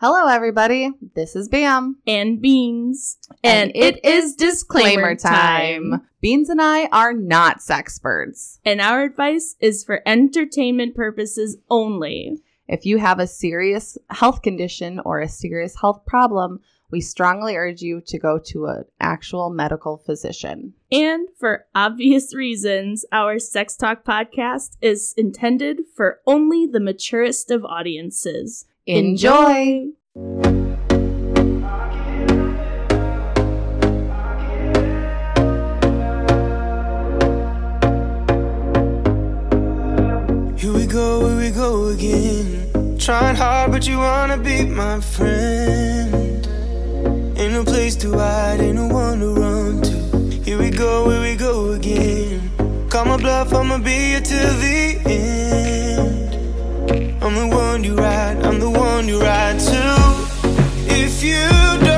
Hello, everybody. This is Bam. and beans. And, it is disclaimer time. Beans and I are not sexperts. And our advice is for entertainment purposes only. If you have a serious health condition or a serious health problem, we strongly urge you to go to an actual medical physician. And for obvious reasons, our Sex Talk podcast is intended for only the maturest of audiences. Enjoy. Here we go, here we go again. Trying hard, but you wanna be my friend. Ain't no place to hide, ain't no one to run to. Here we go, here we go again. Call my bluff, I'ma be here till the end. I'm the one you ride, I'm the one you ride to. If you don't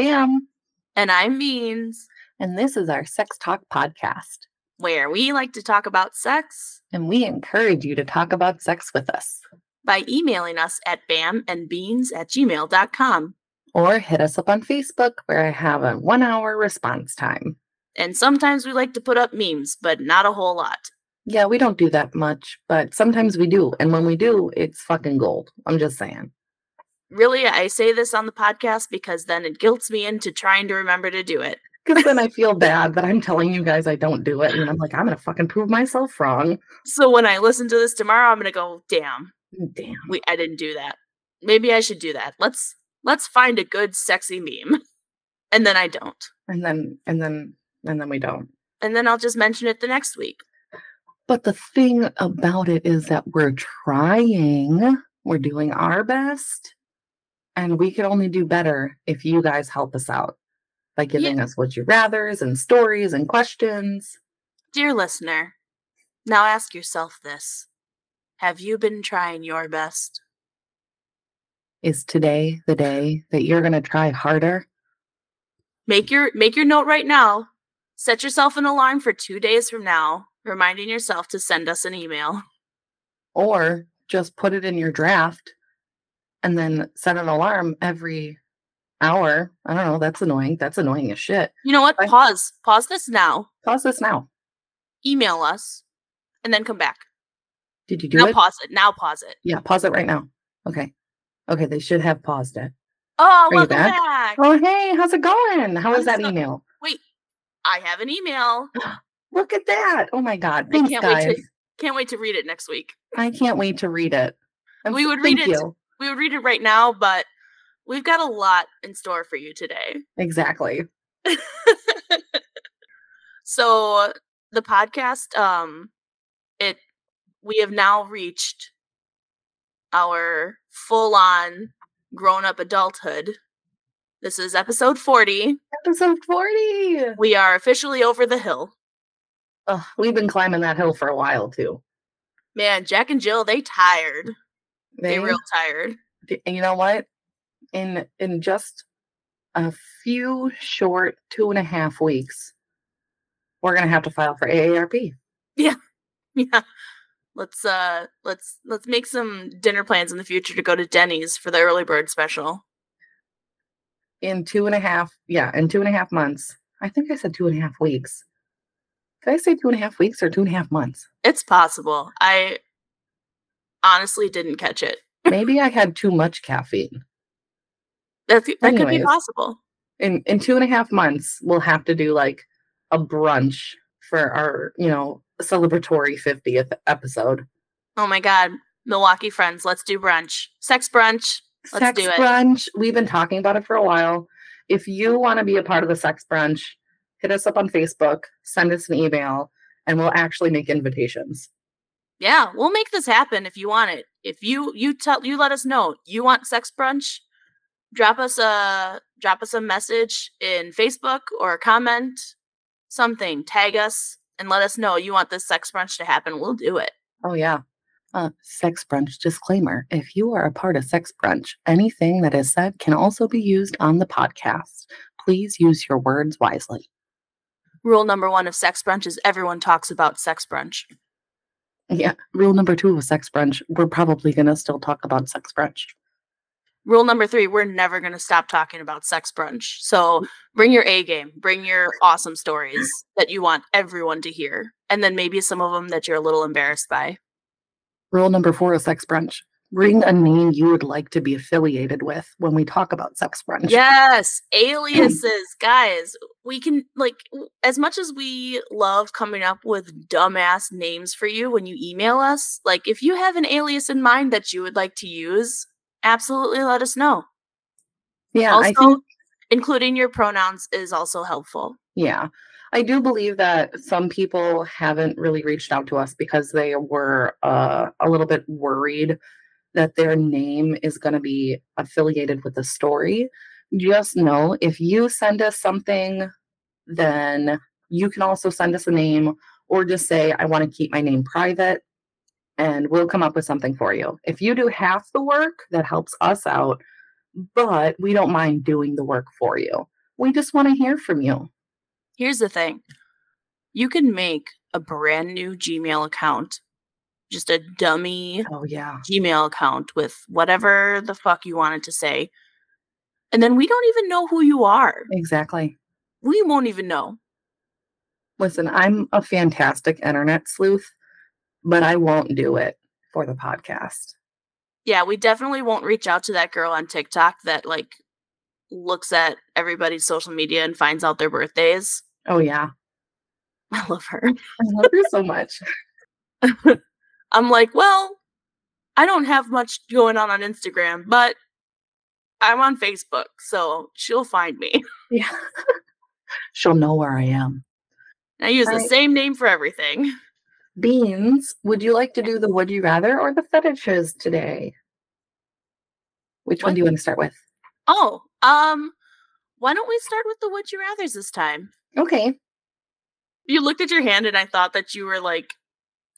Bam, And I'm Beans, and this is our Sex Talk podcast. where we like to talk about sex And we encourage you to talk about sex with us by emailing us at bamandbeans at gmail.com. or hit us up on Facebook where I have a one hour response time. And sometimes we like to put up memes, but not a whole lot. Yeah, we don't do that much, but sometimes we do. And when we do, it's fucking gold. I'm just saying. Really, I say this on the podcast because then it guilts me into trying to remember to do it. Because then I feel bad that I'm telling you guys I don't do it. And I'm like, I'm going to fucking prove myself wrong. So when I listen to this tomorrow, I'm gonna go, damn, Damn. we I didn't do that. Maybe I should do that. Let's let's find a good sexy meme. And then I don't. And then, and then, and then we don't. And then I'll just mention it the next week. But the thing about it is that we're trying, we're doing our best, and we can only do better if you guys help us out by giving us what you rathers and stories and questions. Dear listener, now ask yourself this. Have you been trying your best? Is today the day that you're going to try harder? Make your make your note right now. Set yourself an alarm for 2 days from now, reminding yourself to send us an email. Or just put it in your draft and then set an alarm every hour? I don't know. That's annoying. That's annoying as shit. You know what? Right. Pause. Pause this now. Pause this now. Email us and then come back. Did you do now it? Now pause it. Now pause it. Yeah, pause it right now. Okay. Okay, they should have paused it. Oh, you welcome back? back. Oh, hey, how's it going? How is that up? email? Wait, I have an email. Look at that. Oh my God. I Thanks, can't wait guys. to can't wait to read it next week. I can't wait to read it. I'm We would read it you. We would read it right now, but we've got a lot in store for you today. Exactly. so the podcast, um, it we have now reached our full on grown up adulthood. This is episode 40. Episode 40. We are officially over the hill. Ugh, we've been climbing that hill for a while too. Man, Jack and Jill, they tired. They, They, real tired. and you know what? In in just a few short two and a half weeks, we're gonna have to file for AARP. Yeah. Yeah. Let's uh let's let's make some dinner plans in the future to go to Denny's for the early bird special. In two and a half, yeah, in two and a half months. I think I said two and a half weeks. Did I say two and a half weeks or two and a half months? It's possible. I honestly didn't catch it. Maybe I had too much caffeine. That, that could be possible. in in two and a half months we'll have to do like a brunch for our you know celebratory 50th episode Oh my god. Milwaukee friends, let's do brunch. Sex brunch. Let's sex do it. brunch we've been talking about it for a while if you want to be a part of the sex brunch hit us up on facebook send us an email and we'll actually make invitations Yeah, we'll make this happen if you want it. If you you tell you let us know you want sex brunch, drop us a drop us a message in Facebook or a comment, something. Tag us and let us know you want this sex brunch to happen. We'll do it. Oh, yeah. Uh, sex brunch disclaimer. If you are a part of sex brunch, anything that is said can also be used on the podcast. Please use your words wisely. Rule number one of sex brunch is everyone talks about sex brunch. Yeah. Rule number two of sex brunch, we're probably going to still talk about sex brunch. Rule number three, we're never going to stop talking about sex brunch. So bring your A game, bring your awesome stories that you want everyone to hear, and then maybe some of them that you're a little embarrassed by. Rule number four of sex brunch, bring a name you would like to be affiliated with when we talk about sex brunch. Yes, aliases, guys. We can like as much as we love coming up with dumbass names for you when you email us. Like if you have an alias in mind that you would like to use, absolutely let us know. Yeah. also, I think including your pronouns is also helpful. Yeah. I do believe that some people haven't really reached out to us because they were uh, a little bit worried that their name is going to be affiliated with the story. Just know if you send us something, then you can also send us a name or just say, I want to keep my name private and we'll come up with something for you. If you do half the work, that helps us out, but we don't mind doing the work for you. We just want to hear from you. Here's the thing. You can make a brand new Gmail account, just a dummy Oh, yeah. Gmail account with whatever the fuck you wanted to say. And then we don't even know who you are. Exactly. We won't even know. Listen, I'm a fantastic internet sleuth, but I won't do it for the podcast. Yeah, we definitely won't reach out to that girl on TikTok that like looks at everybody's social media and finds out their birthdays. Oh, yeah. I love her. I love her so much. I'm like, well, I don't have much going on on Instagram, but I'm on Facebook, so she'll find me. Yeah. She'll know where I am. I use the Right. same name for everything. Beans, would you like to do the would you rather or the fetishes today? Which one do you want to start with? Oh, um, why don't we start with the would you rather's this time? Okay. You looked at your hand and I thought that you were like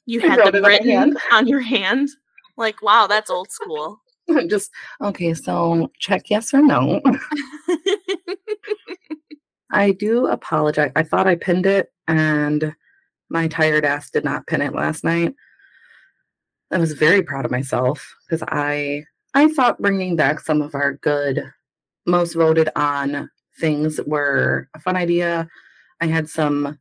you I had them written on your hand. Like, wow, that's old school. Just okay, so check yes or no. I do apologize. I thought I pinned it and my tired ass did not pin it last night. I was very proud of myself because I I thought bringing back some of our good most voted on things were a fun idea. I had some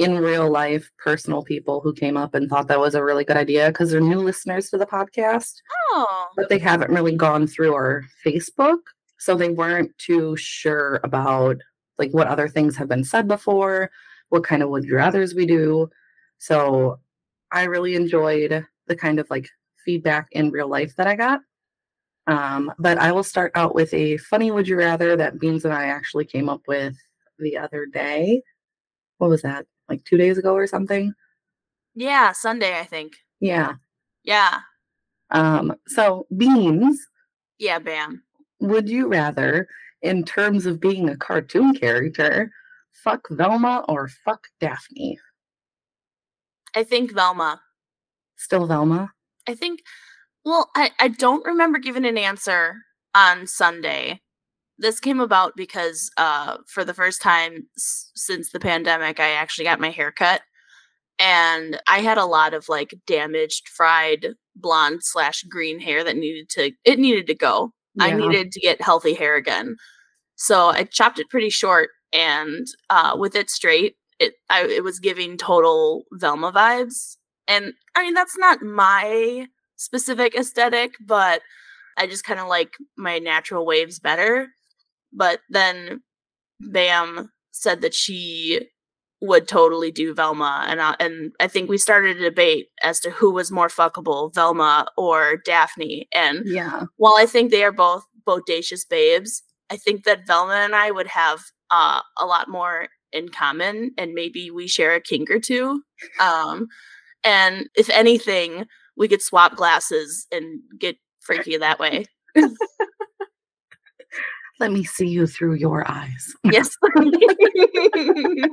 in real life personal people who came up and thought that was a really good idea because they're new listeners to the podcast oh, but they haven't really gone through our Facebook. So they weren't too sure about like what other things have been said before, what kind of would you rathers we do. So I really enjoyed the kind of like feedback in real life that I got. Um, but I will start out with a funny would you rather that Beans and I actually came up with the other day. What was that? Like two days ago or something? yeah, Sunday, I think. Yeah. Yeah, Um, so Beans, yeah, bam. would you rather, in terms of being a cartoon character, fuck Velma or fuck Daphne? I think Velma. Still Velma? I think, well, I, I don't remember giving an answer on Sunday. This came about because uh, for the first time s- since the pandemic, I actually got my hair cut. And I had a lot of like damaged, fried blonde slash green hair that needed to, it needed to go. I needed to get healthy hair again. So I chopped it pretty short and uh, with it straight, it, I, it was giving total Velma vibes. And I mean, that's not my specific aesthetic, but I just kind of like my natural waves better. But then Bam said that she would totally do Velma, and I, and I think we started a debate as to who was more fuckable, Velma or Daphne. And Yeah. while I think they are both bodacious babes, I think that Velma and I would have uh, a lot more in common, and maybe we share a kink or two. Um, and if anything, we could swap glasses and get freaky that way. Let me see you through your eyes. Yes.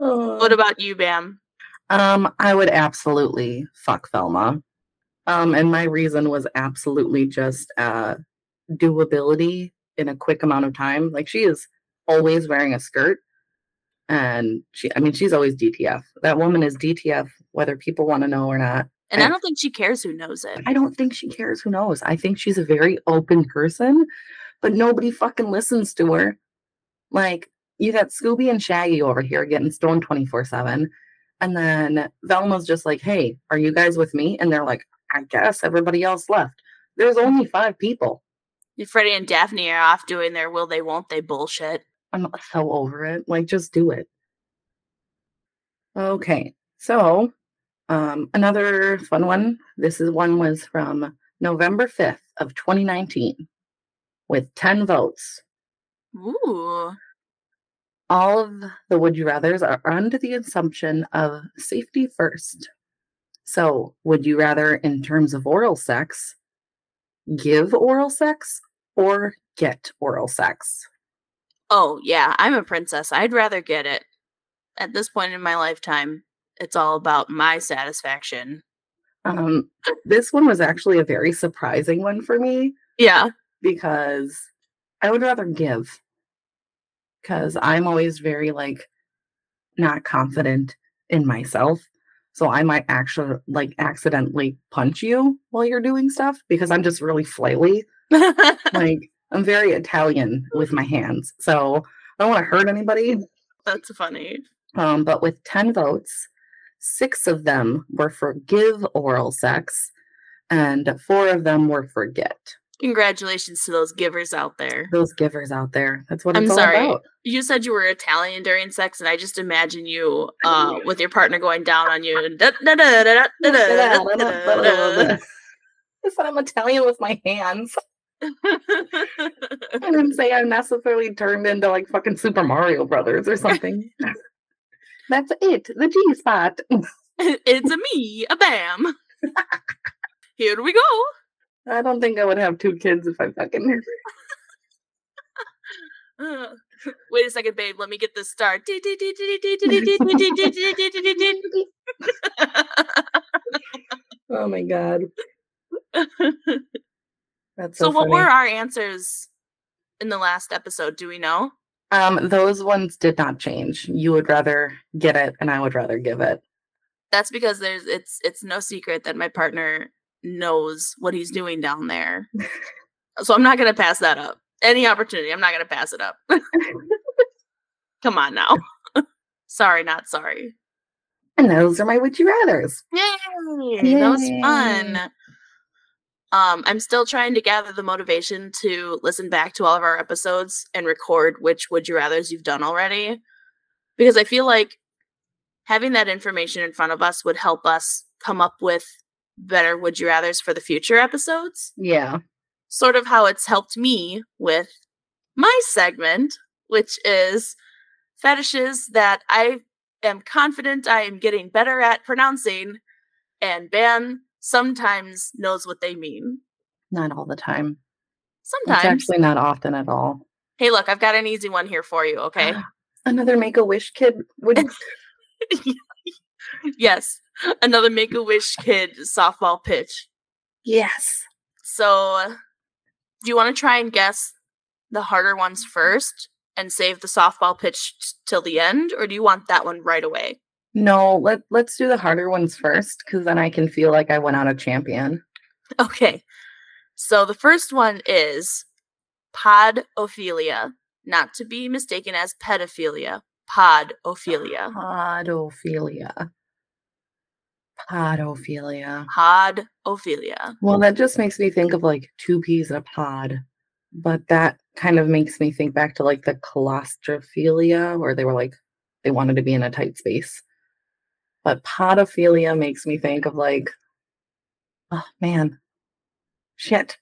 Oh. what about you, Bam? Um, I would absolutely fuck Velma. Um, and my reason was absolutely just uh doability in a quick amount of time. Like she is always wearing a skirt. And she I mean she's always DTF. That woman is DTF whether people want to know or not. And I And- don't think she cares who knows it. I don't think she cares. Who knows? I think she's a very open person, but nobody fucking listens to her. Like, you got Scooby and Shaggy over here getting stoned 24 7. And then Velma's just like, hey, are you guys with me? And they're like, I guess everybody else left. There's only five people. Freddie and Daphne are off doing their will they won't they bullshit. I'm so over it. Like, just do it. Okay. So, um, another fun one. This is one was from November 5th of 2019 with 10 votes. Ooh. All of the would you rathers are under the assumption of safety first. So, would you rather, in terms of oral sex, give oral sex or get oral sex? Oh, yeah, I'm a princess. I'd rather get it. At this point in my lifetime, it's all about my satisfaction. Um, this one was actually a very surprising one for me Yeah. Because I would rather give because I'm always very like not confident in myself. So I might actually like accidentally punch you while you're doing stuff because I'm just really flaily. Like I'm very Italian with my hands. So I don't want to hurt anybody. That's funny. Um, but with 10 votes, six of them were for give oral sex and four of them were for get. Congratulations to those givers out there. Those givers out there. That's what I'm sorry. About. You said you were Italian during sex, and I just imagine you uh, with your partner going down on you. I said I'm Italian with my hands. I didn't say I'm necessarily turned into like fucking Super Mario Brothers or something. That's it. The G spot. it's a me, a bam. Here we go. I don't think I would have two kids if I fucking. Uh, Wait a second, babe. Let me get this start. Oh my god. That's so, so, what funny. were our answers in the last episode? Do we know? Um, those ones did not change. You would rather get it, and I would rather give it. That's because there's it's it's no secret that my partner knows what he's doing down there. so I'm not gonna pass that up. Any opportunity, I'm not gonna pass it up. Come on now. sorry, not sorry. And those are my would you rather's. Yay! That was fun. Um, I'm still trying to gather the motivation to listen back to all of our episodes and record which would you rather's you've done already. Because I feel like having that information in front of us would help us come up with better would you rather's for the future episodes. Yeah. Sort of how it's helped me with my segment, which is fetishes that I am confident I am getting better at pronouncing, and Bam sometimes knows what they mean. Not all the time. It's Sometimes. actually not often at all. Hey, look, I've got an easy one here for you, okay? Another make a wish kid would yes, another Make a Wish kid softball pitch. Yes. So, do you want to try and guess the harder ones first and save the softball pitch t- till the end, or do you want that one right away? No, let let's do the harder ones first, because then I can feel like I went out a champion. Okay. So the first one is podophilia, not to be mistaken as pedophilia. Podophilia. Podophilia. Podophilia. Podophilia. Well, that just makes me think of like two peas in a pod. But that kind of makes me think back to like the claustrophilia, where they were like they wanted to be in a tight space. But podophilia makes me think of like, oh man, shit.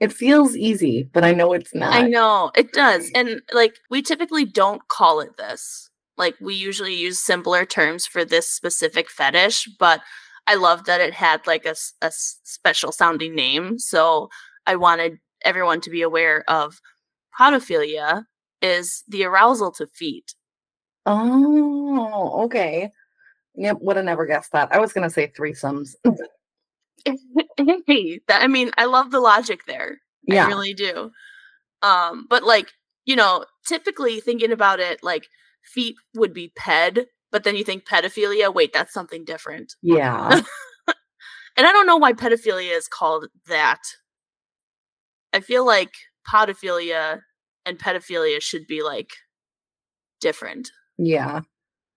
It feels easy, but I know it's not. I know it does. And like we typically don't call it this. Like we usually use simpler terms for this specific fetish, but I love that it had like a, a special sounding name. So I wanted everyone to be aware of podophilia is the arousal to feet. Oh, okay. Yep, would have never guessed that. I was gonna say threesomes. hey, that, I mean, I love the logic there. yeah. I really do. Um, but like, you know, typically thinking about it, like feet would be ped, but then you think pedophilia. Wait, that's something different. yeah. And I don't know why pedophilia is called that. I feel like podophilia and pedophilia should be like different. Yeah.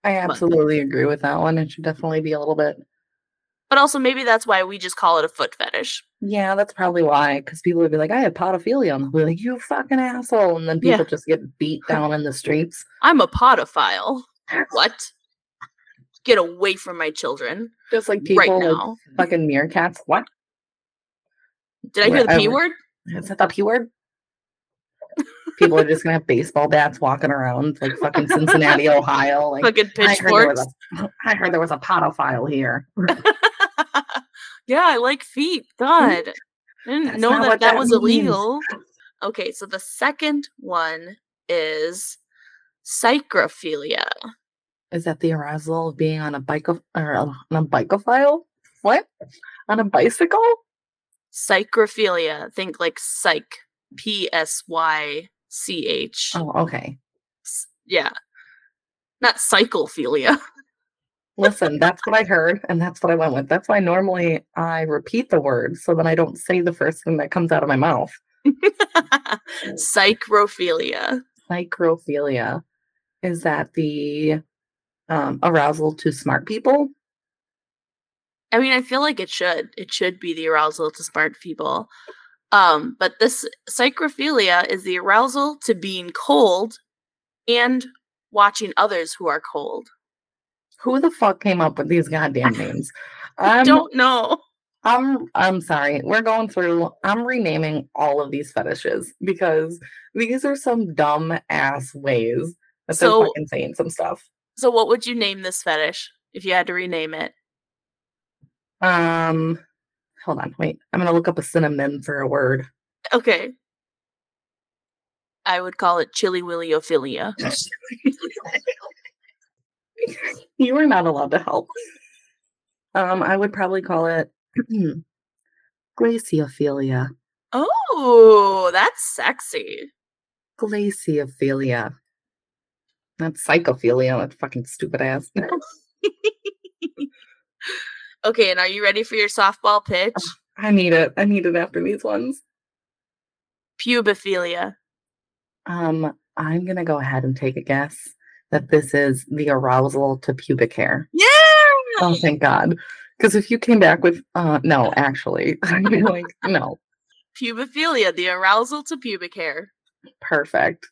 I absolutely agree with that one. It should definitely be a little bit. But also maybe that's why we just call it a foot fetish. Yeah, that's probably why. Because people would be like, I have podophilia. And they'll be like, you fucking asshole. And then Yeah. people just get beat down in the streets. I'm a podophile. What? Get away from my children Just like people right now. fucking meerkats. What? Did I hear the P word? Is that the P word? People are just gonna have baseball bats walking around like fucking Cincinnati, Ohio. Like Fucking I heard, there was pitchforks. a, I heard there was a podophile here. yeah, I like feet. Mm-hmm. God. I didn't That's know that that that was illegal. Okay, so the second one is psychrophilia. Is that the arousal of being on a bike or on a bikeophile? What? On a bicycle? Psychrophilia. Think like psych. P S Y C H. Oh, okay. Yeah. Not cyclephilia. Listen, that's what I heard, and that's what I went with. That's why normally I repeat the word so that I don't say the first thing that comes out of my mouth. Psychrophilia. Psychrophilia. Is that the um, arousal to smart people? I mean, I feel like it should. It should be the arousal to smart people. Um, but this psychrophilia is the arousal to being cold and watching others who are cold. Who the fuck came up with these goddamn names? I I'm, don't know. I'm I'm sorry. We're going through. I'm renaming all of these fetishes because these are some dumb ass ways that So- they're fucking saying some stuff. So, what would you name this fetish if you had to rename it? Um, hold on, wait. I'm gonna look up a synonym for a word. Okay. I would call it chili williophilia. you are not allowed to help. Um, I would probably call it glaciophilia. Oh, that's sexy. Glaciophilia. Not psychophilia, that fucking stupid ass. Okay, and are you ready for your softball pitch? I need it. I need it after these ones. Pubophilia. Um, I'm gonna go ahead and take a guess that this is the arousal to pubic hair. Yeah. Oh, thank God. Because if you came back with, uh, no, actually, I'd be like, no, Pubophilia, the arousal to pubic hair. perfect.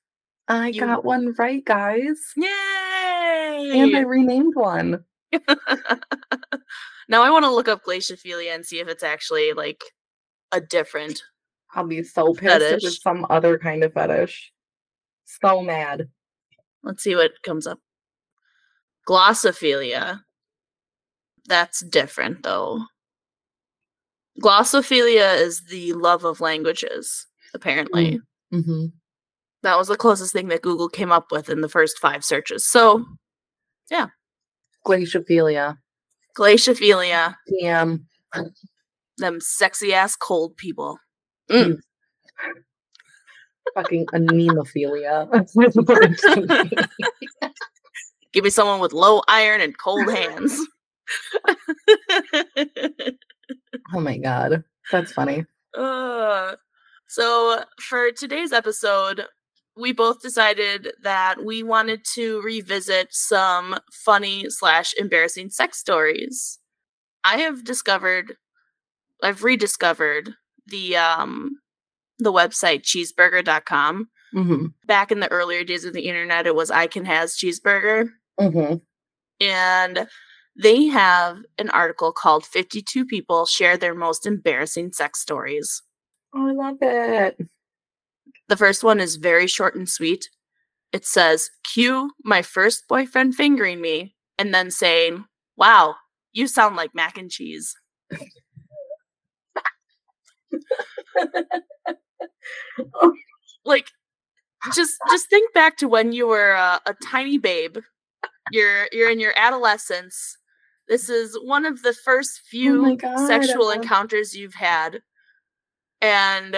I You- got one right, guys. Yay! And I renamed one. now I want to look up glaciophilia and see if it's actually like a different. I'll be so pissed if it's some other kind of fetish. So mad. Let's see what comes up. Glossophilia. That's different though. Glossophilia is the love of languages, apparently. Mm-hmm. That was the closest thing that Google came up with in the first five searches. So, yeah. Glaciophilia. glaciophilia, DM. them sexy ass cold people. you Fucking anemophilia. Give me someone with low iron and cold hands. oh my god. That's funny. Uh, so for today's episode, we both decided that we wanted to revisit some funny slash embarrassing sex stories. I have discovered, I've rediscovered the um the website cheezburger.com. Mm-hmm. Back in the earlier days of the internet, it was I can has Cheezburger, Mm-hmm. and they have an article called 52 people share their most embarrassing sex stories. Oh, I love it. The first one is very short and sweet. It says, Cue my first boyfriend fingering me, and then saying, Wow, you sound like mac and cheese. Like, just just think back to when you were a, a tiny babe. You're you're in your adolescence. This is one of the first oh few Oh God, sexual encounters you've had, and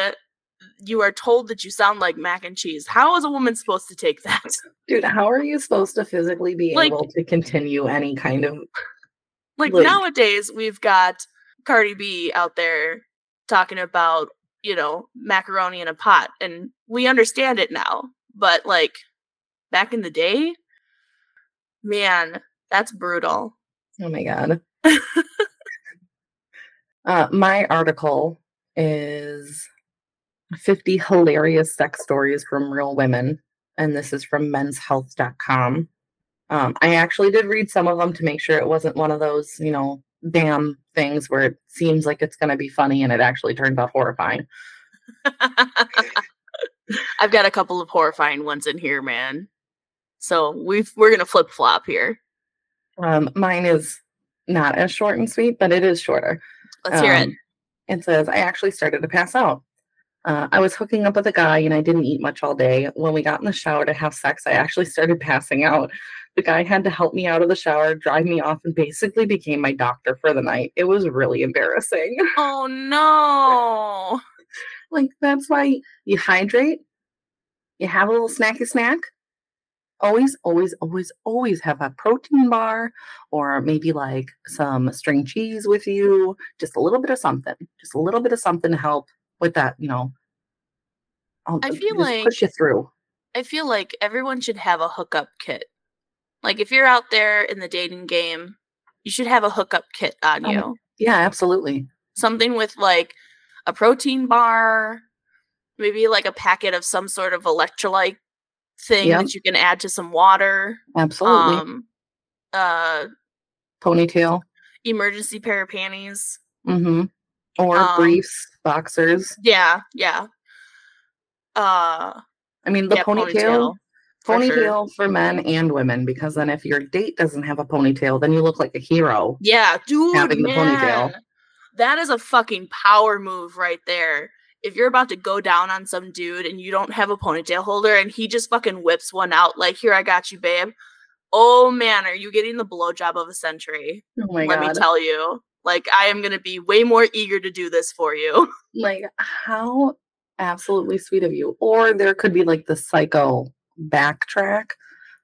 you are told that you sound like mac and cheese. How is a woman supposed to take that? Dude, how are you supposed to physically be Like- able to continue any kind of like Like- nowadays we've got Cardi B out there talking about, you know, macaroni in a pot and we understand it now. But like back in the day, man, that's brutal. Oh my god. uh, my article is 50 hilarious sex stories from real women, and this is from menshealth.com. Um, I actually did read some of them to make sure it wasn't one of those, you know, damn things where it seems like it's going to be funny and it actually turns out horrifying. I've got a couple of horrifying ones in here, man. So we've we're gonna flip flop here. Um, mine is not as short and sweet, but it is shorter. Let's hear it. Um, It says, I actually started to pass out. Uh, I was hooking up with a guy and I didn't eat much all day. When we got in the shower to have sex, I actually started passing out. The guy had to help me out of the shower, drive me off, and basically became my doctor for the night. It was really embarrassing. Oh no. like, that's why you hydrate, you have a little snacky snack. Always, always, always, always have a protein bar or maybe like some string cheese with you. Just a little bit of something, just a little bit of something to help with that, you know. I'll I just feel push you through. I feel like everyone should have a hookup kit. Like if you're out there in the dating game, you should have a hookup kit on Um, you. Yeah, absolutely. Something with like a protein bar, maybe like a packet of some sort of electrolyte thing Yep. that you can add to some water. Absolutely. Um uh Ponytail. emergency pair of panties. Mm-hmm. Or Um, briefs, boxers. Yeah, yeah. Uh I mean, the yeah, ponytail. for sure. Ponytail for men and women, because then if your date doesn't have a ponytail, then you look like a hero. Yeah, dude, having the ponytail. That is a fucking power move right there. If you're about to go down on some dude and you don't have a ponytail holder and he just fucking whips one out, like, here, I got you, babe. Oh man, are you getting the blowjob of a century? Oh my Let me tell you. Like, I am gonna be way more eager to do this for you. like how absolutely sweet of you. Or there could be like the psycho backtrack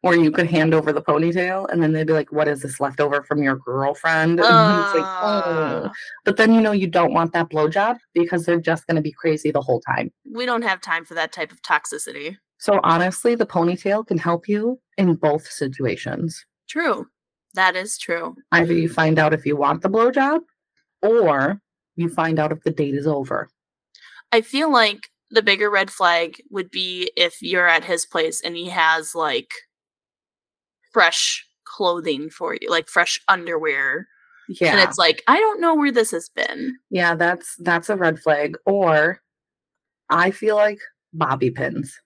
where you could hand over the ponytail and then they'd be like, What is this left over from your girlfriend? And it's like, oh. Uh, But then you know you don't want that blowjob because they're just gonna be crazy the whole time. we don't have time for that type of toxicity. So honestly, the ponytail can help you in both situations. True. That is true. Either you find out if you want the blowjob or you find out if the date is over. I feel like the bigger red flag would be if you're at his place and he has like fresh clothing for you, like fresh underwear. Yeah. And it's like, I don't know where this has been. Yeah, that's that's a red flag. Or I feel like bobby pins.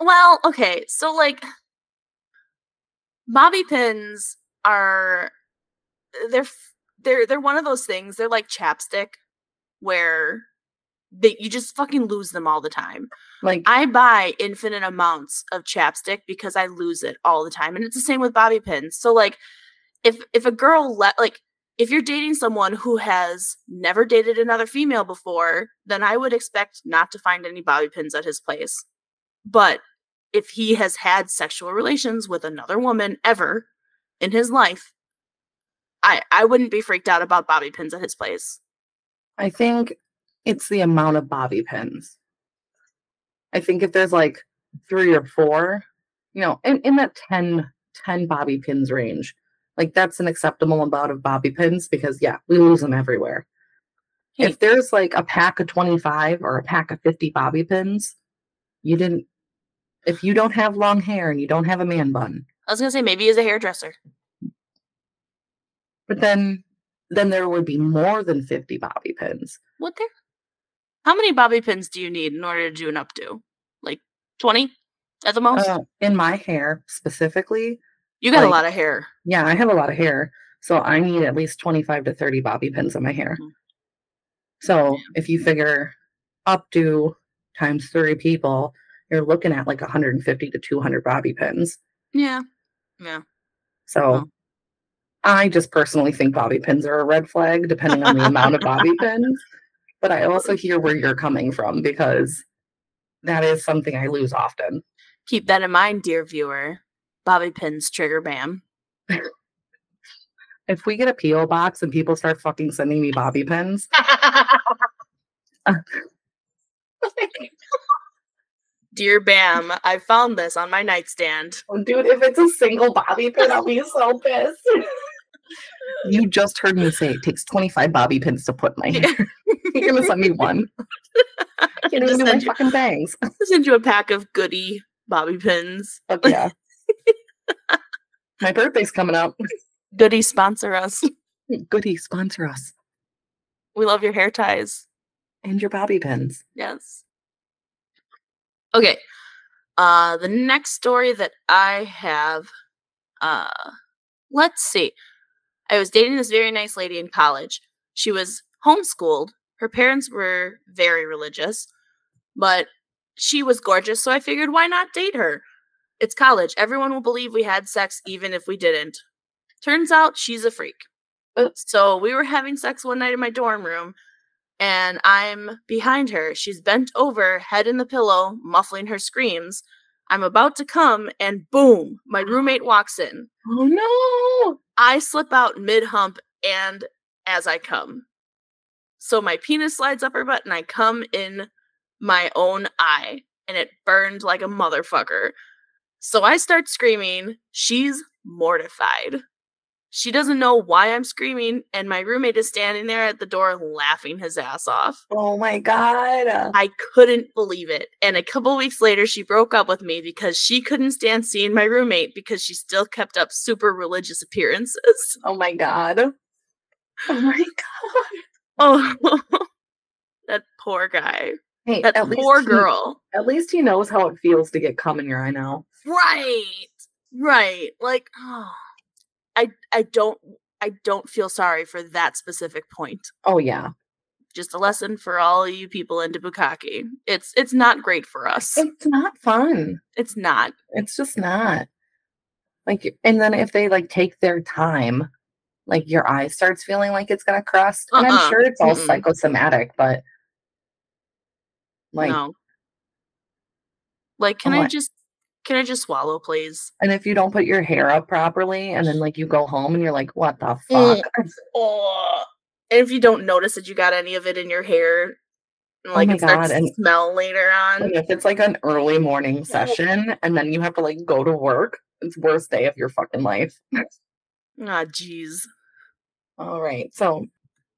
Well, okay, so like bobby pins are they're they're they're one of those things. They're like chapstick where they you just fucking lose them all the time. Like I buy infinite amounts of chapstick because I lose it all the time. And it's the same with bobby pins. So like if if a girl let like if you're dating someone who has never dated another female before, then I would expect not to find any bobby pins at his place. But if he has had sexual relations with another woman ever in his life, I I wouldn't be freaked out about bobby pins at his place. I think it's the amount of bobby pins. I think if there's like three or four, you know, in, in that 10, 10 bobby pins range, like that's an acceptable amount of bobby pins because yeah, we lose them everywhere. Hey. If there's like a pack of 25 or a pack of 50 bobby pins, you didn't if you don't have long hair and you don't have a man bun, I was gonna say maybe he's a hairdresser. but then then there would be more than 50 bobby pins. Would there? How many bobby pins do you need in order to do an updo? Like 20 at the most? Uh, in my hair specifically, you got a lot of hair. yeah, I have a lot of hair, so I need at least 25 to 30 bobby pins in my hair. Mhm. So if you figure up to times three people, you're looking at like 150 to 200 bobby pins. Yeah. Yeah. So Oh. I just personally think bobby pins are a red flag, depending on the amount of bobby pins. But I also hear where you're coming from because that is something I lose often. Keep that in mind, dear viewer. Bobby pins trigger bam. If we get a P.O. box and people start fucking sending me bobby pins, Dear Bam, I found this on my nightstand. oh, dude, if it's a single bobby pin, I'll be so pissed. you just heard me say it takes 25 bobby pins to put my hair. You're gonna send me one. Can't even Just do my send you- fucking bangs. I'll send you a pack of goody bobby pins. But yeah. my birthday's coming up. Goody sponsor us. Goody, sponsor us. We love your hair ties. And your bobby pins. Yes. Okay. Uh the next story that I have uh let's see. I was dating this very nice lady in college. She was homeschooled. Her parents were very religious, but she was gorgeous, so I figured why not date her? It's college. Everyone will believe we had sex even if we didn't. Turns out she's a freak. So we were having sex one night in my dorm room and I'm behind her. She's bent over, head in the pillow, muffling her screams. I'm about to come, and boom, my roommate walks in. Oh no. I slip out mid hump and as I come. So my penis slides up her butt, and I come in my own eye, and it burned like a motherfucker. So I start screaming. She's mortified. She doesn't know why I'm screaming, and my roommate is standing there at the door laughing his ass off. Oh my god. I couldn't believe it. And a couple weeks later, she broke up with me because she couldn't stand seeing my roommate because she still kept up super religious appearances. Oh my god. Oh my god. Oh, that poor guy. Hey, That poor he- girl. at least he knows how it feels to get cum in your eye now. Right. Right. Like, oh, I I don't I don't feel sorry for that specific point. Oh yeah. Just a lesson for all you people into bukkake. It's it's not great for us. It's not fun. It's not. It's just not. Like and then if they like take their time, like your eye starts feeling like it's gonna crust. And Uh-uh. I'm sure it's all Mm-mm. psychosomatic, but like no. Like, can I- just can I just swallow, please? and if you don't put your hair up properly and then like you go home and you're like, what the Mm. fuck? Oh. And if you don't notice that you got any of it in your hair, and, like Oh it starts God, and- to smell later on. If it's like an early morning session and then you have to like go to work, it's worst day of your fucking life. Ah, jeez. All right. So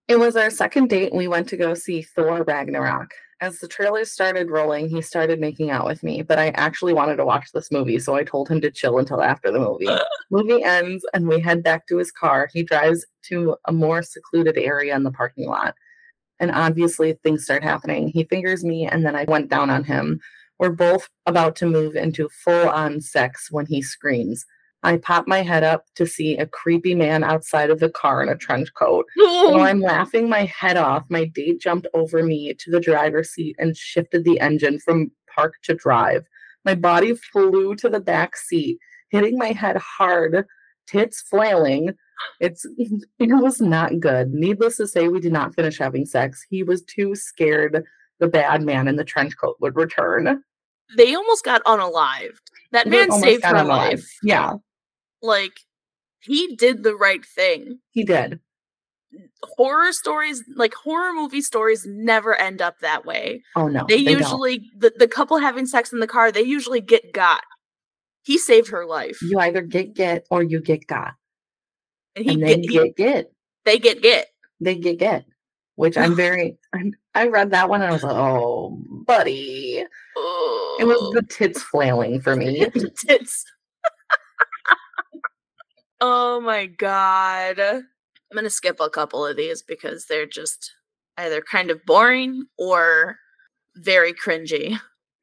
it was our second date. and We went to go see Thor Ragnarok. As the trailers started rolling, he started making out with me, but I actually wanted to watch this movie. So I told him to chill until after the movie. movie ends and we head back to his car. He drives to a more secluded area in the parking lot. And obviously, things start happening. He fingers me, and then I went down on him. We're both about to move into full on sex when he screams. I pop my head up to see a creepy man outside of the car in a trench coat. While I'm laughing my head off, my date jumped over me to the driver's seat and shifted the engine from park to drive. My body flew to the back seat, hitting my head hard, tits flailing. It's it was not good. Needless to say, we did not finish having sex. He was too scared the bad man in the trench coat would return. they almost got unalived. That man saved her alive. life. Yeah, Like he did the right thing. he did. Horror stories, like horror movie stories, never end up that way. Oh no, they, don't. usually the, the couple having sex in the car, they usually get got. He saved her life. You either get get or you get got, and he, and get, they he get get. they get get. they get get, which I'm very. I'm, I read that one and I was like, oh, buddy. It was the tits flailing for me. tits. Oh my god. I'm gonna skip a couple of these because they're just either kind of boring or very cringy.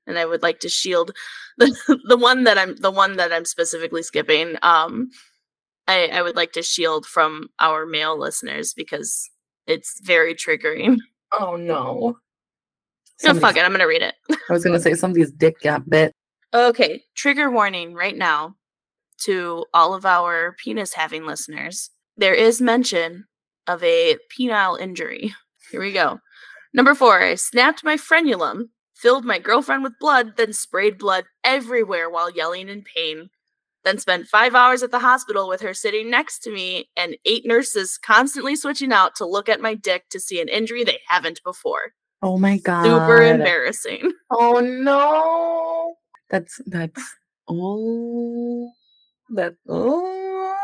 And I would like to shield the the one that I'm the one that I'm specifically skipping. Um I, I would like to shield from our male listeners because it's very triggering. oh no. No, fuck it, I'm gonna read it. I was gonna say somebody's dick got bit. Okay, trigger warning right now to all of our penis having listeners. There is mention of a penile injury. Here we go. Number four, I snapped my frenulum, filled my girlfriend with blood, then sprayed blood everywhere while yelling in pain. Then spent five hours at the hospital with her sitting next to me and eight nurses constantly switching out to look at my dick to see an injury they haven't before. Oh my god. Super embarrassing. Oh no. That's that's oh that oh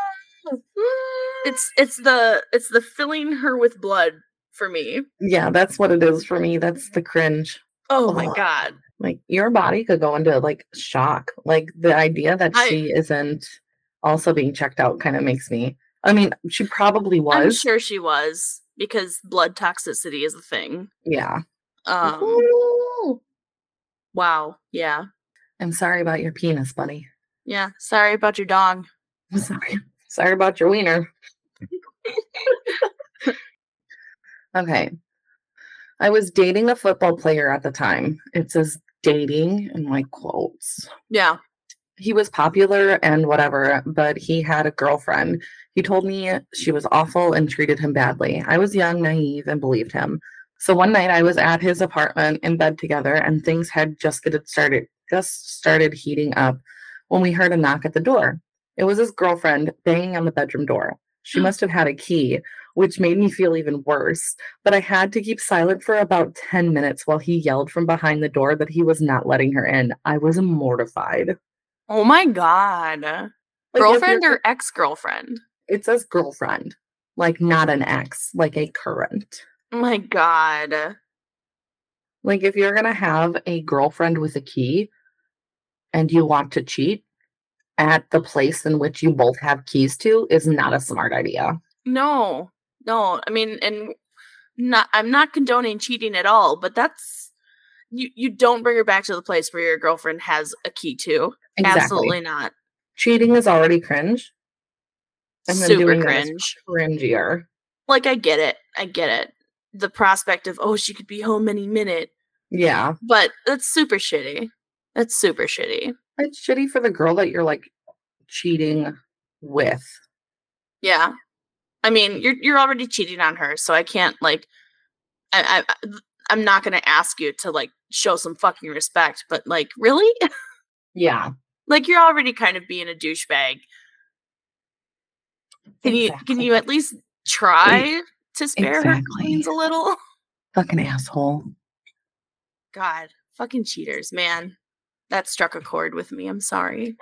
It's it's the it's the filling her with blood for me. yeah, that's what it is for me. That's the cringe. Oh my god. Like your body could go into like shock. Like the idea that I- she isn't also being checked out kind of makes me. I mean, she probably I'm was. sure she was because blood toxicity is a thing. Yeah. Um Ooh. wow. Yeah. I'm sorry about your penis, buddy. Yeah. Sorry about your dog. I'm sorry. Sorry about your wiener. okay. I was dating a football player at the time. It says dating in my quotes. Yeah. He was popular and whatever, but he had a girlfriend. He told me she was awful and treated him badly. I was young, naive, and believed him. So one night I was at his apartment in bed together and things had just started just started heating up when we heard a knock at the door. It was his girlfriend banging on the bedroom door. She hmm. must have had a key, which made me feel even worse. But I had to keep silent for about 10 minutes while he yelled from behind the door that he was not letting her in. I was mortified. Oh my god. Like, Girlfriend or ex girlfriend? it says girlfriend, like not an ex, like a current. Oh my god. Like if you're gonna have a girlfriend with a key and you want to cheat at the place in which you both have keys to is not a smart idea. No. No. I mean, and not I'm not condoning cheating at all, but that's you you don't bring her back to the place where your girlfriend has a key to. Exactly. Absolutely not. Cheating is already cringe. And then Super doing cringe. cringier. Like I get it. I get it. The prospect of oh she could be home any minute, Yeah. but that's super shitty. That's super shitty. It's shitty for the girl that you're like cheating with. Yeah. I mean, you're you're already cheating on her, so I can't like I, I I'm not gonna ask you to like show some fucking respect, but like really? Yeah. like you're already kind of being a douchebag. Can you can you at least try to spare her Exactly. queens a little? Fucking asshole. God, fucking cheaters, man. That struck a chord with me. I'm sorry.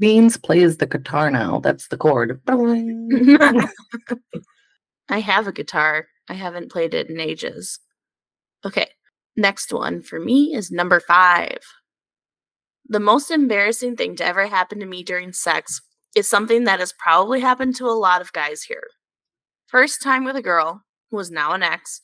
Beans plays the guitar now. That's the chord. I have a guitar. I haven't played it in ages. Okay. Next one for me is number five. The most embarrassing thing to ever happen to me during sex is something that has probably happened to a lot of guys here. First time with a girl who was now an ex,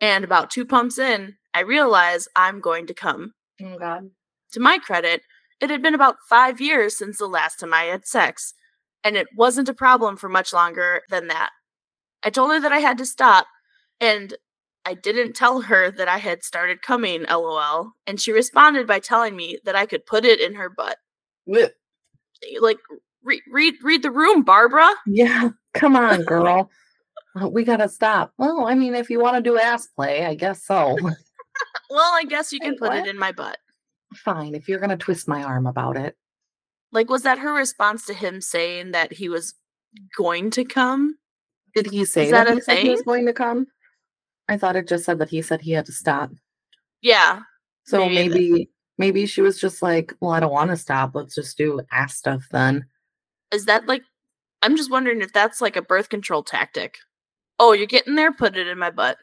and about two pumps in, I realize I'm going to come. Oh God. To my credit, it had been about five years since the last time I had sex, and it wasn't a problem for much longer than that. I told her that I had to stop, and I didn't tell her that I had started coming, lol, and she responded by telling me that I could put it in her butt. Blech. Eh, like, re- read read the room, Barbara. Yeah, come on, girl. We gotta stop. Well, I mean, if you want to do ass play, I guess so. Well, I guess you can Wait, put what? it in my butt. Fine, if you're gonna twist my arm about it. Like, was that her response to him saying that he was going to come? Did he say that that, a he said he was going to come? I thought it just said that he said he had to stop. Yeah, So Maybe maybe maybe, she was just like, well, I don't want to stop. Let's just do ass stuff then. is that like i'm just wondering if that's like a birth control tactic oh you're getting there put it in my butt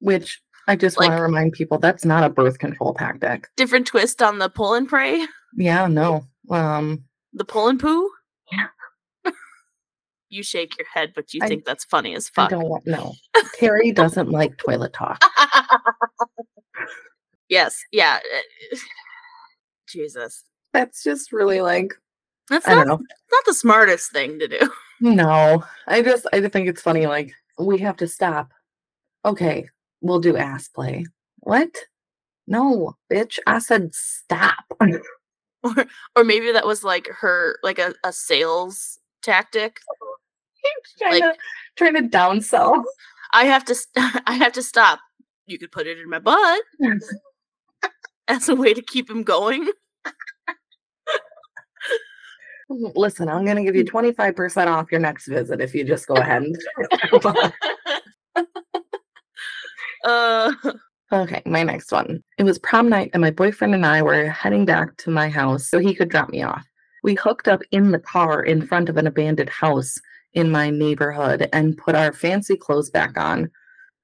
Which I just want to remind people that's not a birth control tactic. different twist on the pull and pray Yeah, no. Um, the pull and poo Yeah. you shake your head but you I- think that's funny as I fuck don't want no. Terry doesn't like toilet talk. yes yeah uh, jesus That's just really like that's I not, don't know. not the smartest thing to do No, I just I just think it's funny. Like we have to stop. Okay, we'll do ass play. What? No, bitch. I said stop. or or maybe that was like her like a, a sales tactic. trying, Like- to, trying to downsell. I have to st- I have to stop. You could put it in my butt as a way to keep him going. Listen, I'm going to give you 25% off your next visit if you just go ahead and. Uh okay, my next one. It was prom night, and my boyfriend and I were heading back to my house so he could drop me off. We hooked up in the car in front of an abandoned house in my neighborhood and put our fancy clothes back on.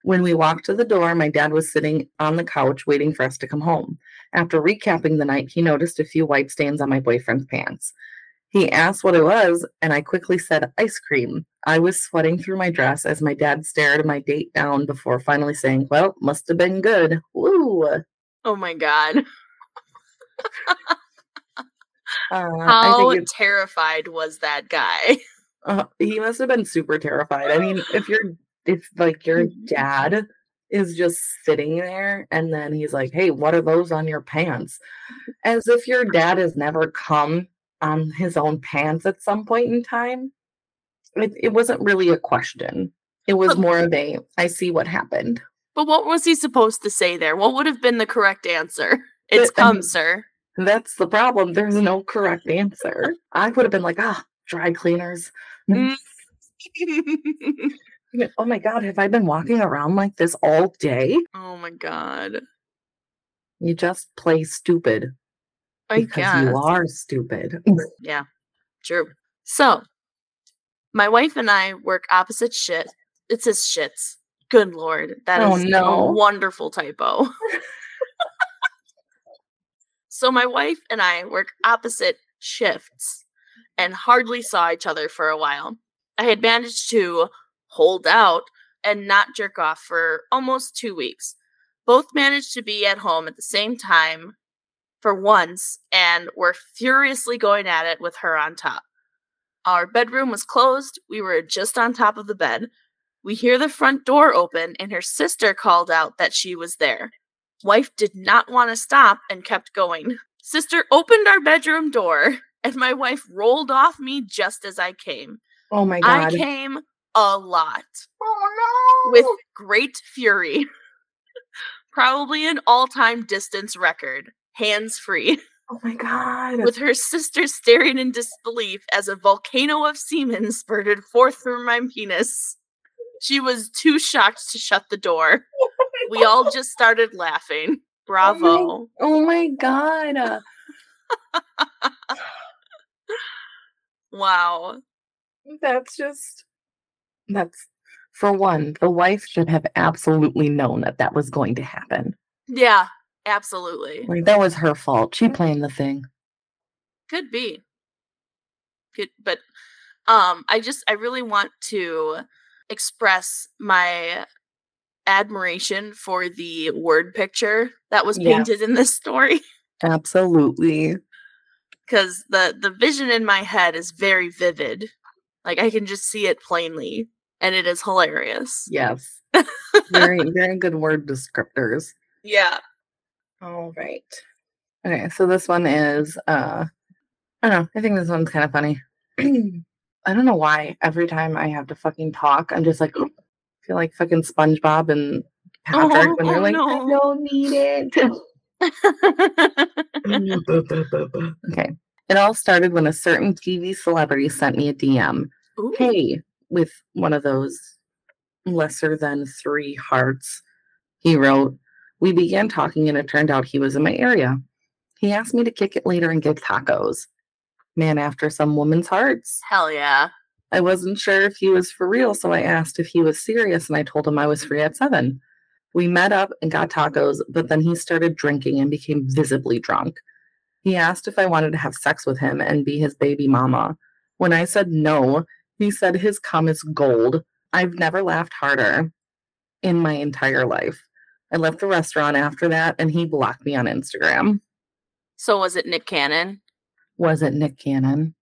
When we walked to the door, my dad was sitting on the couch waiting for us to come home. After recapping the night, he noticed a few white stains on my boyfriend's pants. He asked what it was, and I quickly said ice cream. I was sweating through my dress as my dad stared my date down before finally saying, Well, must have been good. Woo. oh my god. Uh, I How think terrified was that guy? uh, he must have been super terrified. I mean, if you're, if like your dad is just sitting there and then he's like, Hey, what are those on your pants? As if your dad has never come on his own pants at some point in time. It, it wasn't really a question. It was But- more of a, I see what happened. But what was he supposed to say there? What would have been the correct answer? It's But, um, come, sir. That's the problem. There's no correct answer. I would have been like, ah, dry cleaners. Mm. Oh my God, have I been walking around like this all day? oh my god. You just play stupid I because guess. you are stupid. Yeah, true. So, my wife and I work opposite shit. It says shits. Good lord, that oh, is Oh, no. a wonderful typo. so my wife and I work opposite shifts and hardly saw each other for a while. I had managed to hold out and not jerk off for almost two weeks. Both managed to be at home at the same time for once and were furiously going at it with her on top. Our bedroom was closed. We were just on top of the bed. We hear the front door open, and her sister called out that she was there. Wife did not want to stop and kept going. Sister opened our bedroom door, and my wife rolled off me just as I came. Oh my god. I came a lot oh no. with great fury. Probably an all time distance record, hands free, oh my God. with her sister staring in disbelief as a volcano of semen spurted forth from my penis. She was too shocked to shut the door. We all just started laughing. Bravo. oh my God. Uh, Wow. That's just, that's, for one, the wife should have absolutely known that that was going to happen. Yeah, absolutely. Like, that was her fault. She planned the thing. Could be. Could but um I just I really want to express my admiration for the word picture that was painted in this story Absolutely. cuz the the vision in my head is very vivid. Like I can just see it plainly and it is hilarious. Yes. very, very good word descriptors. Yeah. All right. Okay, so this one is uh I don't know, I think this one's kind of funny. I don't know why every time I have to fucking talk, I'm just like feel like fucking SpongeBob and Patrick Oh, when they're oh, like, I no. don't need it. okay. It all started when a certain TV celebrity sent me a DM. Ooh. Hey, with one of those lesser than three hearts. He wrote, We began talking and it turned out he was in my area. He asked me to kick it later and get tacos. Man after some woman's hearts. Hell yeah. I wasn't sure if he was for real, so I asked if he was serious and I told him I was free at seven. We met up and got tacos, but then he started drinking and became visibly drunk. He asked if I wanted to have sex with him and be his baby mama. When I said no, he said his cum is gold. I've never laughed harder in my entire life. I left the restaurant after that and he blocked me on Instagram. So was it Nick Cannon? Was it Nick Cannon?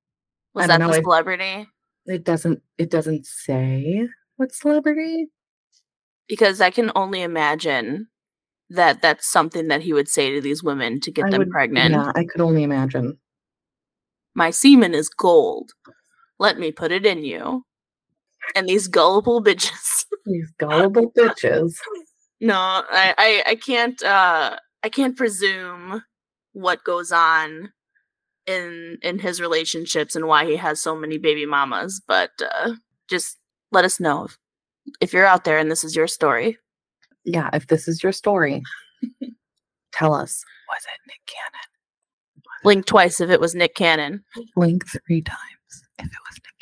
Was that the know, I- celebrity? It doesn't it doesn't say what celebrity? Because I can only imagine that that's something that he would say to these women to get I them would- pregnant. Yeah, I could only imagine. My semen is gold. Let me put it in you. And these gullible bitches. These gullible bitches. no, I, I I can't uh I can't presume what goes on in in his relationships and why he has so many baby mamas, but uh just let us know if, if you're out there and this is your story. Yeah, if this is your story, tell us. Was it Nick Cannon? Blink twice if it was Nick Cannon. Link three times if it was Nick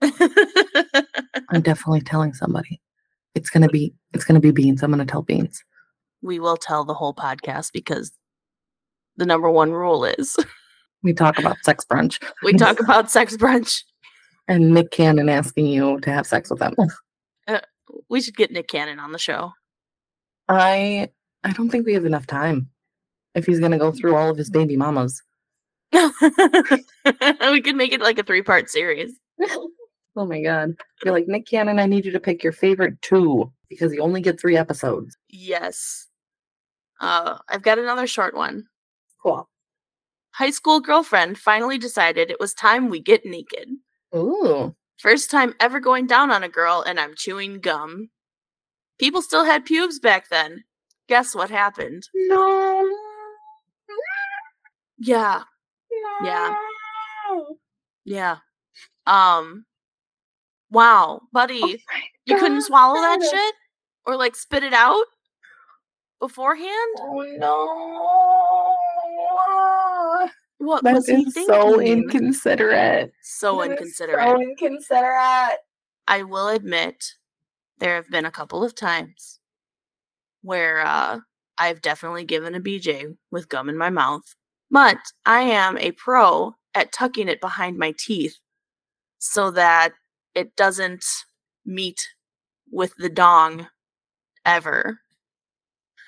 Cannon. We won't know. I'm definitely telling somebody. It's gonna be it's gonna be Beans. I'm gonna tell Beans. we will tell the whole podcast because the number one rule is We talk about sex brunch we talk about sex brunch. and Nick Cannon asking you to have sex with him. Uh, we should get Nick Cannon on the show. I I don't think we have enough time. If he's gonna go through all of his baby mamas. we could make it like a three part series. Oh my god. You're like, Nick Cannon, I need you to pick your favorite two because you only get three episodes. Yes. Uh, I've got another short one. Cool. High school girlfriend finally decided it was time we get naked. Ooh. First time ever going down on a girl, and I'm chewing gum. People still had pubes back then. Guess what happened? No. Yeah, Yeah. yeah. Um, wow, buddy, Oh you couldn't swallow that shit or like spit it out beforehand. Oh no. What That was he thinking? so inconsiderate. So That inconsiderate. So inconsiderate. I will admit there have been a couple of times where uh, I've definitely given a BJ with gum in my mouth, but I am a pro at tucking it behind my teeth so that it doesn't meet with the dong ever.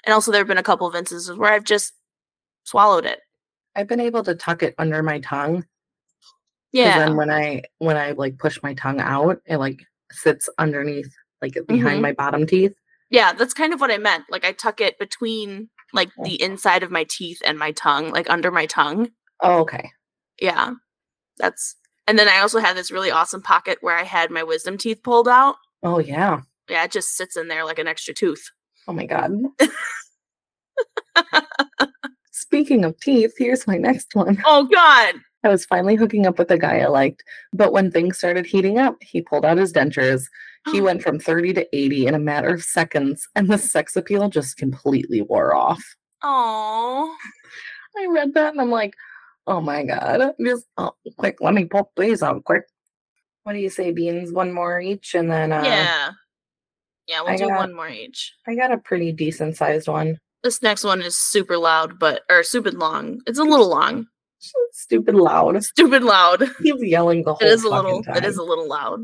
And also, there have been a couple of instances where I've just swallowed it. I've been able to tuck it under my tongue. Yeah. Then when I when I like push my tongue out, it like sits underneath, like behind Mhm. my bottom teeth. Yeah, that's kind of what I meant. Like I tuck it between like the inside of my teeth and my tongue, like under my tongue. Oh, okay. Yeah. That's and then I also had this really awesome pocket where I had my wisdom teeth pulled out. Oh yeah. Yeah, it just sits in there like an extra tooth. Oh my god. Speaking of teeth, here's my next one. Oh god. I was finally hooking up with a guy I liked, but when things started heating up, he pulled out his dentures. He went from 30 to 80 in a matter of seconds, and the sex appeal just completely wore off. Oh. I read that and I'm like, oh my god. Just oh, quick, let me pull these out quick. What do you say, Beans? One more each, and then uh, yeah. Yeah, we'll I do got- one more each. I got a pretty decent sized one. This next one is super loud, but or stupid long. It's a little long. Stupid loud. Stupid loud. He's yelling the whole It is a little time. it is a little loud.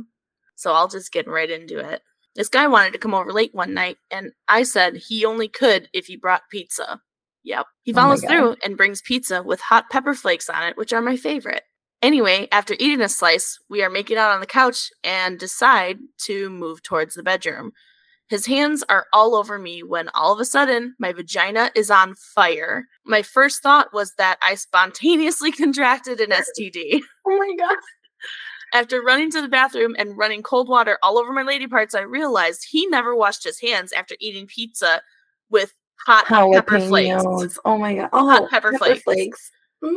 So I'll just get right into it. This guy wanted to come over late one night and I said he only could if he brought pizza. Yep. He Oh follows God. through and brings pizza with hot pepper flakes on it, which are my favorite. Anyway, after eating a slice, we are making out on the couch and decide to move towards the bedroom. His hands are all over me when all of a sudden my vagina is on fire. My first thought was that I spontaneously contracted an STD. Oh my god. After running to the bathroom and running cold water all over my lady parts, I realized he never washed his hands after eating pizza with hot pepper flakes. Oh my god. Oh, Hot pepper flakes. Mm.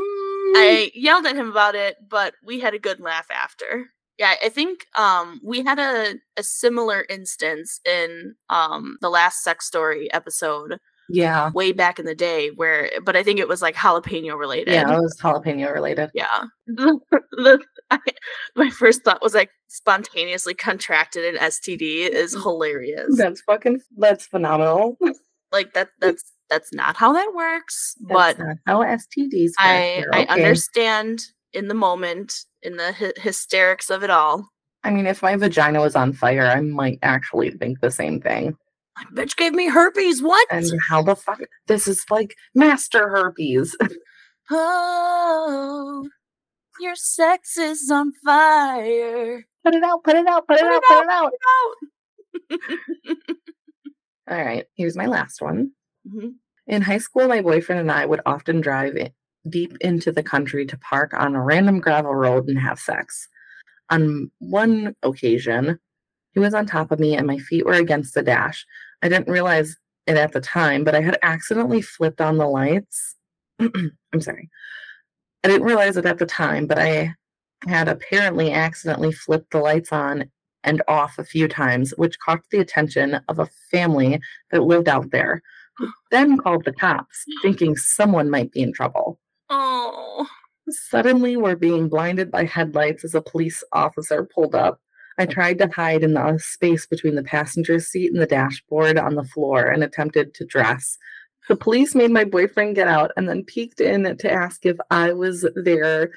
I yelled at him about it, but we had a good laugh after. Yeah, I think um we had a, a similar instance in um the last sex story episode yeah. way back in the day where but I think it was like jalapeno related. Yeah, it was jalapeno related. Yeah. I, my first thought was like spontaneously contracted an STD is hilarious. That's fucking that's phenomenal. like that that's that's not how that works, That's but not how STDs work. I I okay. understand in the moment in the hy- hysterics of it all. I mean, if my vagina was on fire, I might actually think the same thing. My bitch gave me herpes. What? And how the fuck? This is like master herpes. oh, your sex is on fire. put it out, put it out, put it Put it out, put it out. out. All right, here's my last one. hmm In high school, my boyfriend and I would often drive deep into the country to park on a random gravel road and have sex. On one occasion, he was on top of me and my feet were against the dash. I didn't realize it at the time, but I had accidentally flipped on the lights. I'm sorry. I didn't realize it at the time, but I had apparently accidentally flipped the lights on and off a few times, which caught the attention of a family that lived out there, who then called the cops, thinking someone might be in trouble. Oh. Suddenly, we're being blinded by headlights as a police officer pulled up. I tried to hide in the space between the passenger seat and the dashboard on the floor and attempted to dress. The police made my boyfriend get out and then peeked in to ask if I was there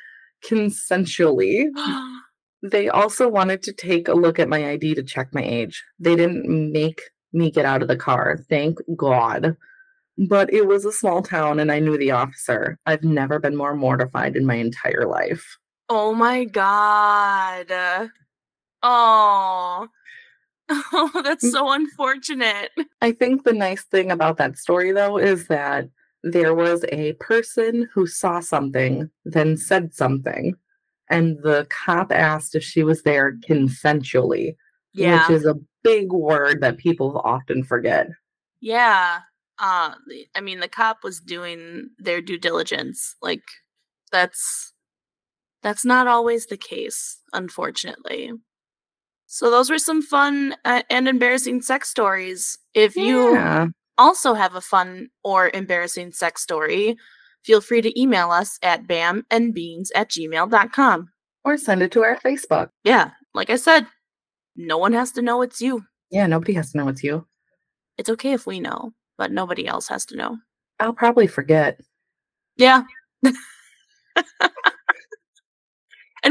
consensually. Oh. They also wanted to take a look at my ID to check my age. They didn't make me get out of the car, thank God. But it was a small town and I knew the officer. I've never been more mortified in my entire life. oh my god. Oh. Oh, that's mm. so unfortunate. I think the nice thing about that story, though, is that there was a person who saw something, then said something, and the cop asked if she was there consensually, Yeah. which is a big word that people often forget. Yeah. Uh I mean the cop was doing their due diligence. Like that's that's not always the case, unfortunately. So those were some fun uh, and embarrassing sex stories. If you also have a fun or embarrassing sex story, feel free to email us at bamandbeans at gmail.com. Or send it to our Facebook. Yeah, like I said, no one has to know it's you. Yeah, nobody has to know it's you. It's okay if we know, but nobody else has to know. I'll probably forget. Yeah. and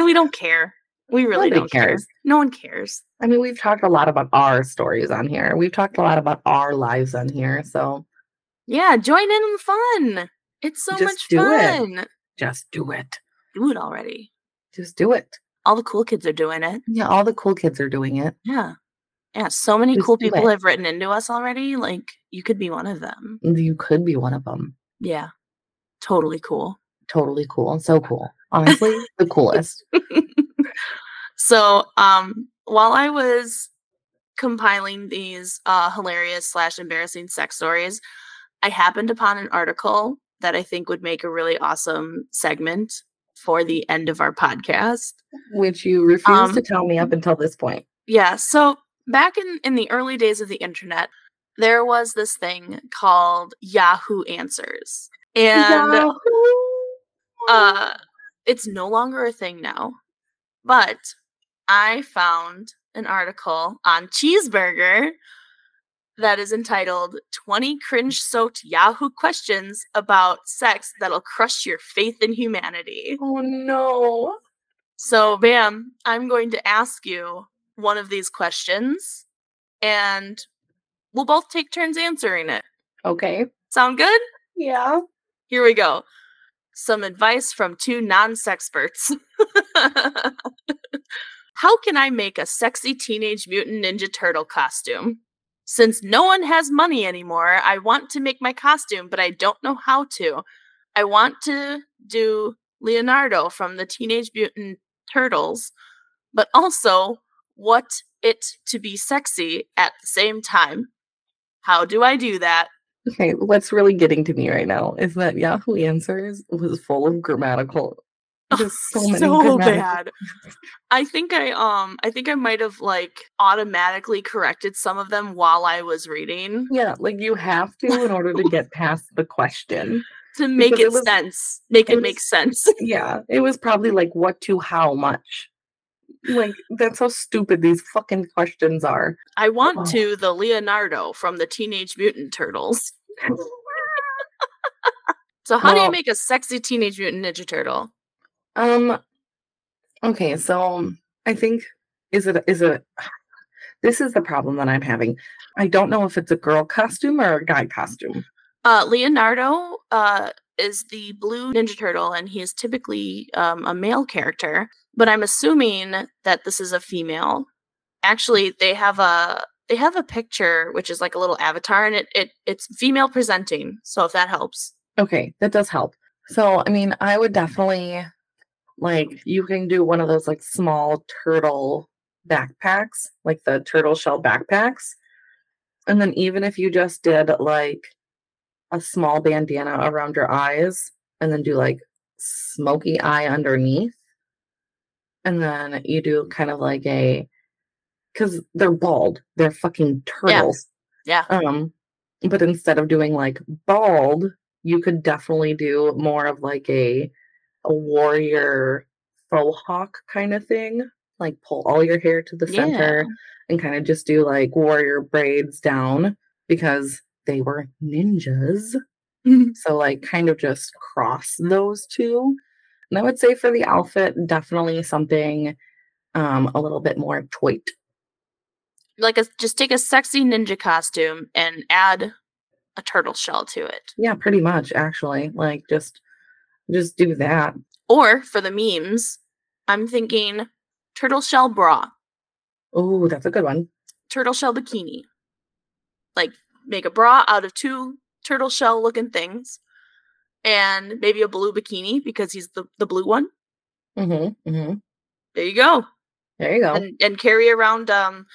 we don't care. We really Nobody don't care. No one cares. I mean, we've talked a lot about our stories on here. We've talked a lot about our lives on here. So Yeah, join in on the fun. It's so Just much do it. fun. just do it. Do it already. Just do it. All the cool kids are doing it. Yeah, all the cool kids are doing it. Yeah. Yeah, so many Just cool people it. have written into us already. Like, you could be one of them. You could be one of them. Yeah. Totally cool. Totally cool. So cool. Honestly, the coolest. So, um, while I was compiling these uh, hilarious slash embarrassing sex stories, I happened upon an article that I think would make a really awesome segment for the end of our podcast. Which you refused to Um, tell me up until this point. Yeah. So back in in the early days of the internet, there was this thing called Yahoo Answers, and Yahoo! uh, it's no longer a thing now. But I found an article on Cheezburger that is entitled 20 cringe soaked Yahoo questions about sex that'll crush your faith in humanity. oh no. So, Bam, I'm going to ask you one of these questions and we'll both take turns answering it. Okay. Sound good? Yeah. Here we go. Some advice from two non sexperts. How can I make a sexy Teenage Mutant Ninja Turtle costume? Since no one has money anymore, I want to make my costume, but I don't know how to. I want to do Leonardo from the Teenage Mutant Turtles, but also want it to be sexy at the same time. How do I do that? Okay. What's really getting to me right now is that Yahoo Answers was full of grammatical. Just so many so bad. I think I um I think I might have like automatically corrected some of them while I was reading Yeah, like you have to in order to get past the question. to make Because it it, was- sense. Make it it make was- sense. Yeah, it was probably like what to how much. Like that's how stupid these fucking questions are. I want Oh. to the Leonardo from the Teenage Mutant Turtles. So how do you make a sexy Teenage Mutant Ninja Turtle? Um okay, so I think is it is it this is the problem that I'm having. I don't know if it's a girl costume or a guy costume. Uh, Leonardo uh, is the blue Ninja Turtle, and he is typically um, a male character. But I'm assuming that this is a female. Actually, they have a they have a picture which is like a little avatar and it, it it's female presenting. So if that helps. Okay, that does help. So, I mean, I would definitely like you can do one of those like small turtle backpacks, like the turtle shell backpacks. And then even if you just did like a small bandana around your eyes and then do like smoky eye underneath. And then you do kind of like a because they're bald. They're fucking turtles. Yeah. yeah. Um, but instead of doing like bald, you could definitely do more of like a a warrior faux hawk kind of thing. Like pull all your hair to the center and kind of just do like warrior braids down because they were ninjas. So like kind of just cross those two. And I would say for the outfit, definitely something um a little bit more toit. Like a just take a sexy ninja costume and add a turtle shell to it. Yeah, pretty much actually. Like just just do that. Or for the memes, I'm thinking turtle shell bra, Oh, that's a good one. turtle shell bikini. Like make a bra out of two turtle shell looking things and maybe a blue bikini because he's the, the blue one. Mm-hmm. Mm-hmm. There you go. There you go. And and carry around um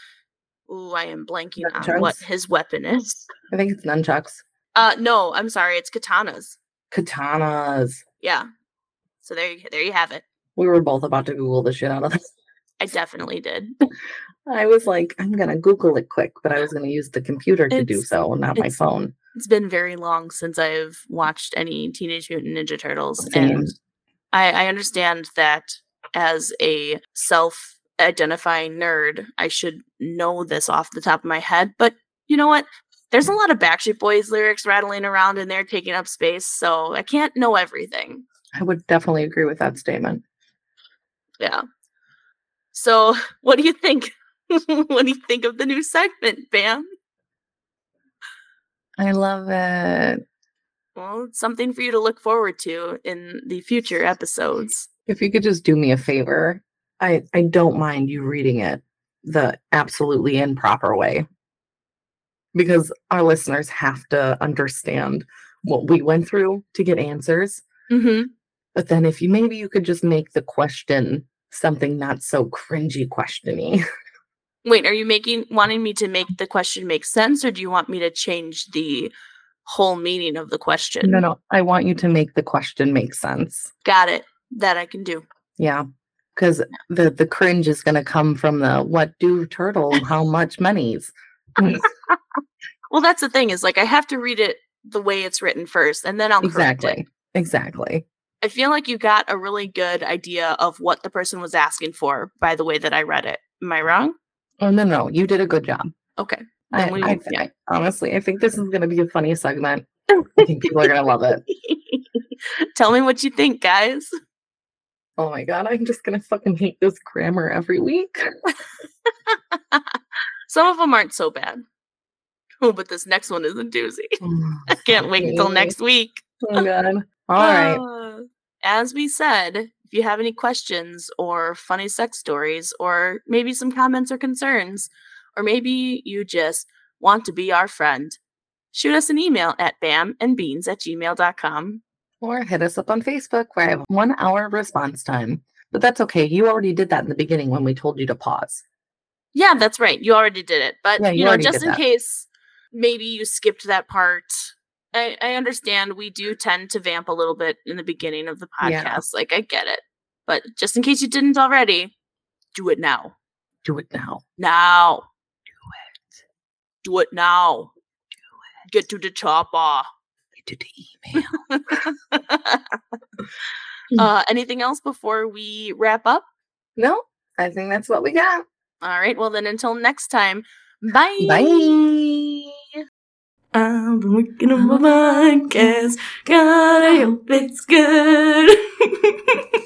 Ooh, I am blanking on what his weapon is. I think it's nunchucks. Uh no, I'm sorry, it's katanas. Katanas. Yeah. So there you there you have it. We were both about to Google the shit out of this. I definitely did. I was like, I'm gonna Google it quick, but I was gonna use the computer to do so, not my phone. It's been very long since I've watched any Teenage Mutant Ninja Turtles, Same. and I, I understand that as a self-identifying nerd, I should know this off the top of my head. But you know what? There's a lot of Backstreet Boys lyrics rattling around in there, taking up space, so I can't know everything. I would definitely agree with that statement. Yeah. So, what do you think? what do you think of the new segment, Bam? I love it. Well, it's something for you to look forward to in the future episodes. If you could just do me a favor, I I don't mind you reading it the absolutely improper way. Because our listeners have to understand what we went through to get answers. Mm-hmm. But then if you maybe you could just make the question something not so cringy questiony. Wait, are you making wanting me to make the question make sense, or do you want me to change the whole meaning of the question? no, no. I want you to make the question make sense. Got it. That I can do. Yeah. Because the the cringe is gonna come from the what do turtle how much monies? Well, that's the thing is like I have to read it the way it's written first, and then I'll correct it. exactly. Exactly. I feel like you got a really good idea of what the person was asking for by the way that I read it. Am I wrong? Oh no, no, you did a good job. Okay. I, we- I, yeah. I- honestly, I think this is going to be a funny segment. I think people are going to love it. Tell me what you think, guys. Oh my god, I'm just going to fucking hate this grammar every week. Some of them aren't so bad. Oh, but this next one is a doozy. I can't wait until next week. Oh god. All right. Uh, as we said, if you have any questions or funny sex stories, or maybe some comments or concerns, or maybe you just want to be our friend, shoot us an email at bamandbeans at gmail.com. Or hit us up on Facebook where I have one hour response time. But that's okay. You already did that in the beginning when we told you to pause. Yeah, that's right. You already did it. But, Yeah, you you know, just in that. case maybe you skipped that part. I, I understand we do tend to vamp a little bit in the beginning of the podcast. Yeah. Like, I get it. But just in case you didn't already, do it now. Do it now. Now. Do it. Do it now. Do it. Get to the chopper. Get to the email. uh, anything else before we wrap up? No, I think that's what we got. All right. Well, then until next time, bye. Bye. I've been working on my podcast. God, I hope it's good.